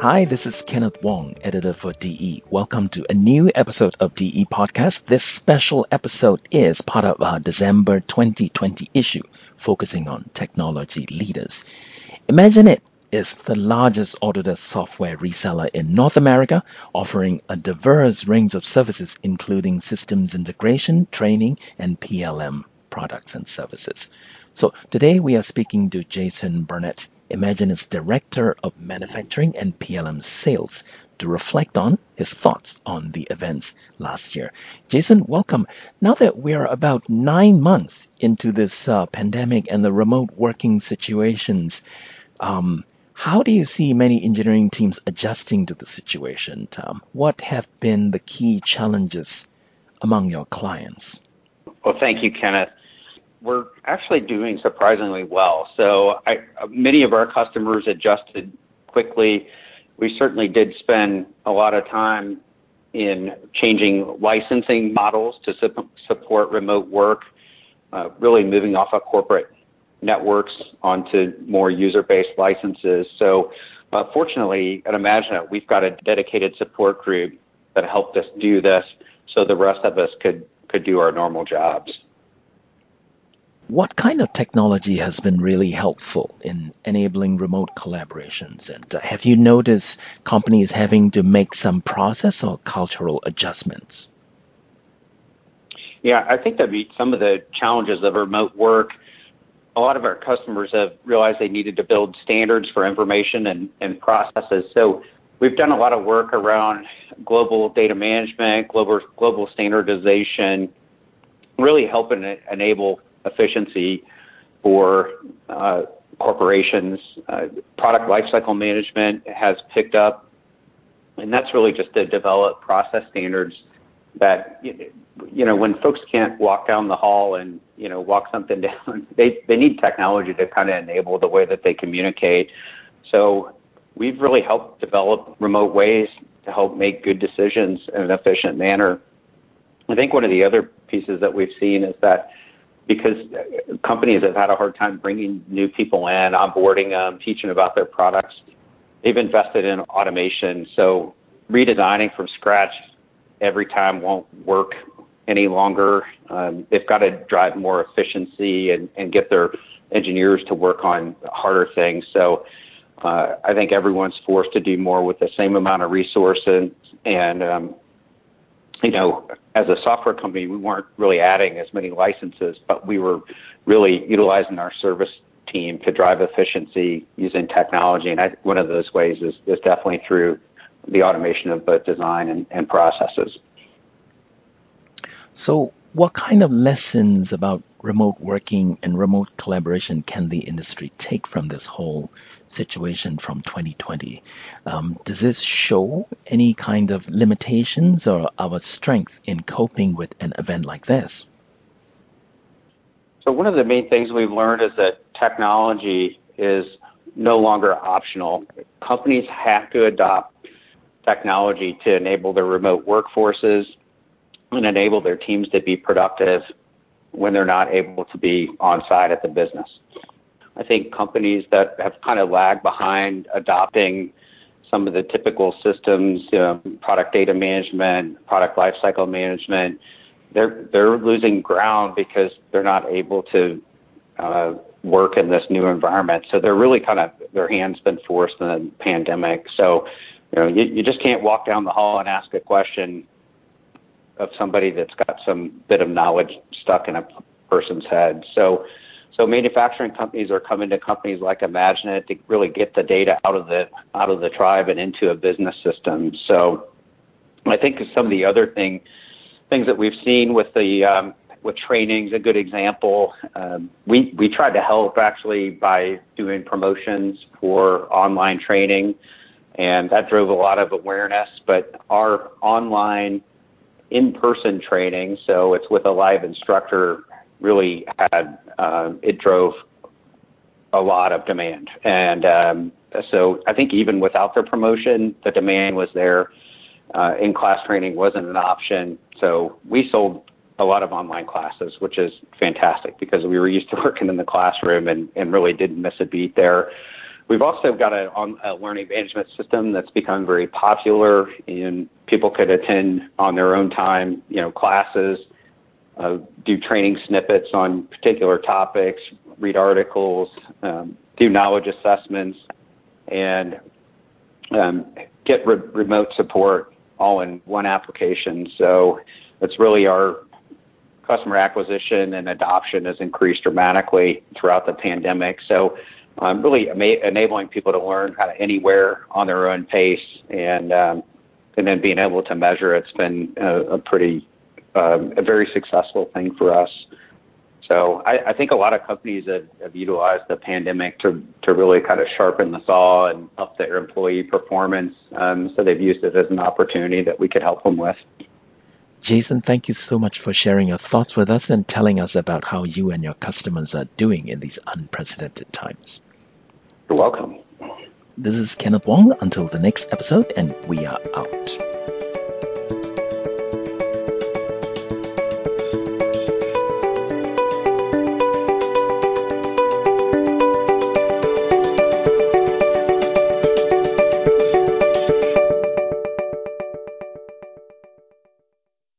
Hi, this is Kenneth Wong, editor for DE. Welcome to a new episode of DE Podcast. This special episode is part of our December 2020 issue focusing on technology leaders. IMAGINiT is the largest Autodesk software reseller in North America, offering a diverse range of services including systems integration, training, and PLM products and services. So today we are speaking to Jason Burnett, Imagine's Director of Manufacturing and PLM Sales, to reflect on his thoughts on the events last year. Jason, welcome. Now that we're about nine months into this uh, pandemic and the remote working situations, um, how do you see many engineering teams adjusting to the situation, Tom? What have been the key challenges among your clients? Well, thank you, Kenneth we're actually doing surprisingly well. So I, many of our customers adjusted quickly. We certainly did spend a lot of time in changing licensing models to su- support remote work, uh, really moving off of corporate networks onto more user-based licenses. So uh, fortunately, at Imagine that we've got a dedicated support group that helped us do this so the rest of us could, could do our normal jobs. What kind of technology has been really helpful in enabling remote collaborations? And uh, have you noticed companies having to make some process or cultural adjustments? Yeah, I think that some of the challenges of remote work. A lot of our customers have realized they needed to build standards for information and, and processes. So we've done a lot of work around global data management, global global standardization, really helping enable efficiency for uh, corporations. Uh, product lifecycle management has picked up, and that's really just to develop process standards that you know when folks can't walk down the hall and you know walk something down, they they need technology to kind of enable the way that they communicate. So we've really helped develop remote ways to help make good decisions in an efficient manner. I think one of the other pieces that we've seen is that because companies have had a hard time bringing new people in, onboarding them, teaching about their products. They've invested in automation. So redesigning from scratch every time won't work any longer. Um, they've got to drive more efficiency and, and get their engineers to work on harder things. So uh, I think everyone's forced to do more with the same amount of resources and um, you know, as a software company, we weren't really adding as many licenses, but we were really utilizing our service team to drive efficiency using technology. And I, one of those ways is, is definitely through the automation of both design and, and processes. So, what kind of lessons about remote working and remote collaboration can the industry take from this whole situation from 2020? Um, does this show any kind of limitations or our strength in coping with an event like this? So, one of the main things we've learned is that technology is no longer optional. Companies have to adopt technology to enable their remote workforces and enable their teams to be productive when they're not able to be on site at the business. I think companies that have kind of lagged behind adopting some of the typical systems, product data management, product lifecycle management, they're they're losing ground because they're not able to uh, work in this new environment. So they're really kind of their hands been forced in the pandemic. So you know you, you just can't walk down the hall and ask a question of somebody that's got some bit of knowledge stuck in a person's head. So, so manufacturing companies are coming to companies like IMAGINiT to really get the data out of the out of the tribe and into a business system. So, I think some of the other thing things that we've seen with the um, with trainings, a good example. Um, we we tried to help actually by doing promotions for online training, and that drove a lot of awareness. But our online in-person training, so it's with a live instructor, really had uh, it drove a lot of demand, and um, so I think even without the promotion, the demand was there. Uh, in-class training wasn't an option, so we sold a lot of online classes, which is fantastic because we were used to working in the classroom and, and really didn't miss a beat there. We've also got a, a, learning management system that's become very popular, and people could attend on their own time, you know, classes, uh, do training snippets on particular topics, read articles, um, do knowledge assessments, and um, get re- remote support all in one application. So it's really our customer acquisition and adoption has increased dramatically throughout the pandemic. So um, really enabling people to learn kind of anywhere on their own pace and um, and then being able to measure it's been a, a pretty um, a very successful thing for us. So I, I think a lot of companies have, have utilized the pandemic to to really kind of sharpen the saw and up their employee performance. Um, so they've used it as an opportunity that we could help them with. Jason, thank you so much for sharing your thoughts with us and telling us about how you and your customers are doing in these unprecedented times. You're welcome. This is Kenneth Wong. Until the next episode, and we are out.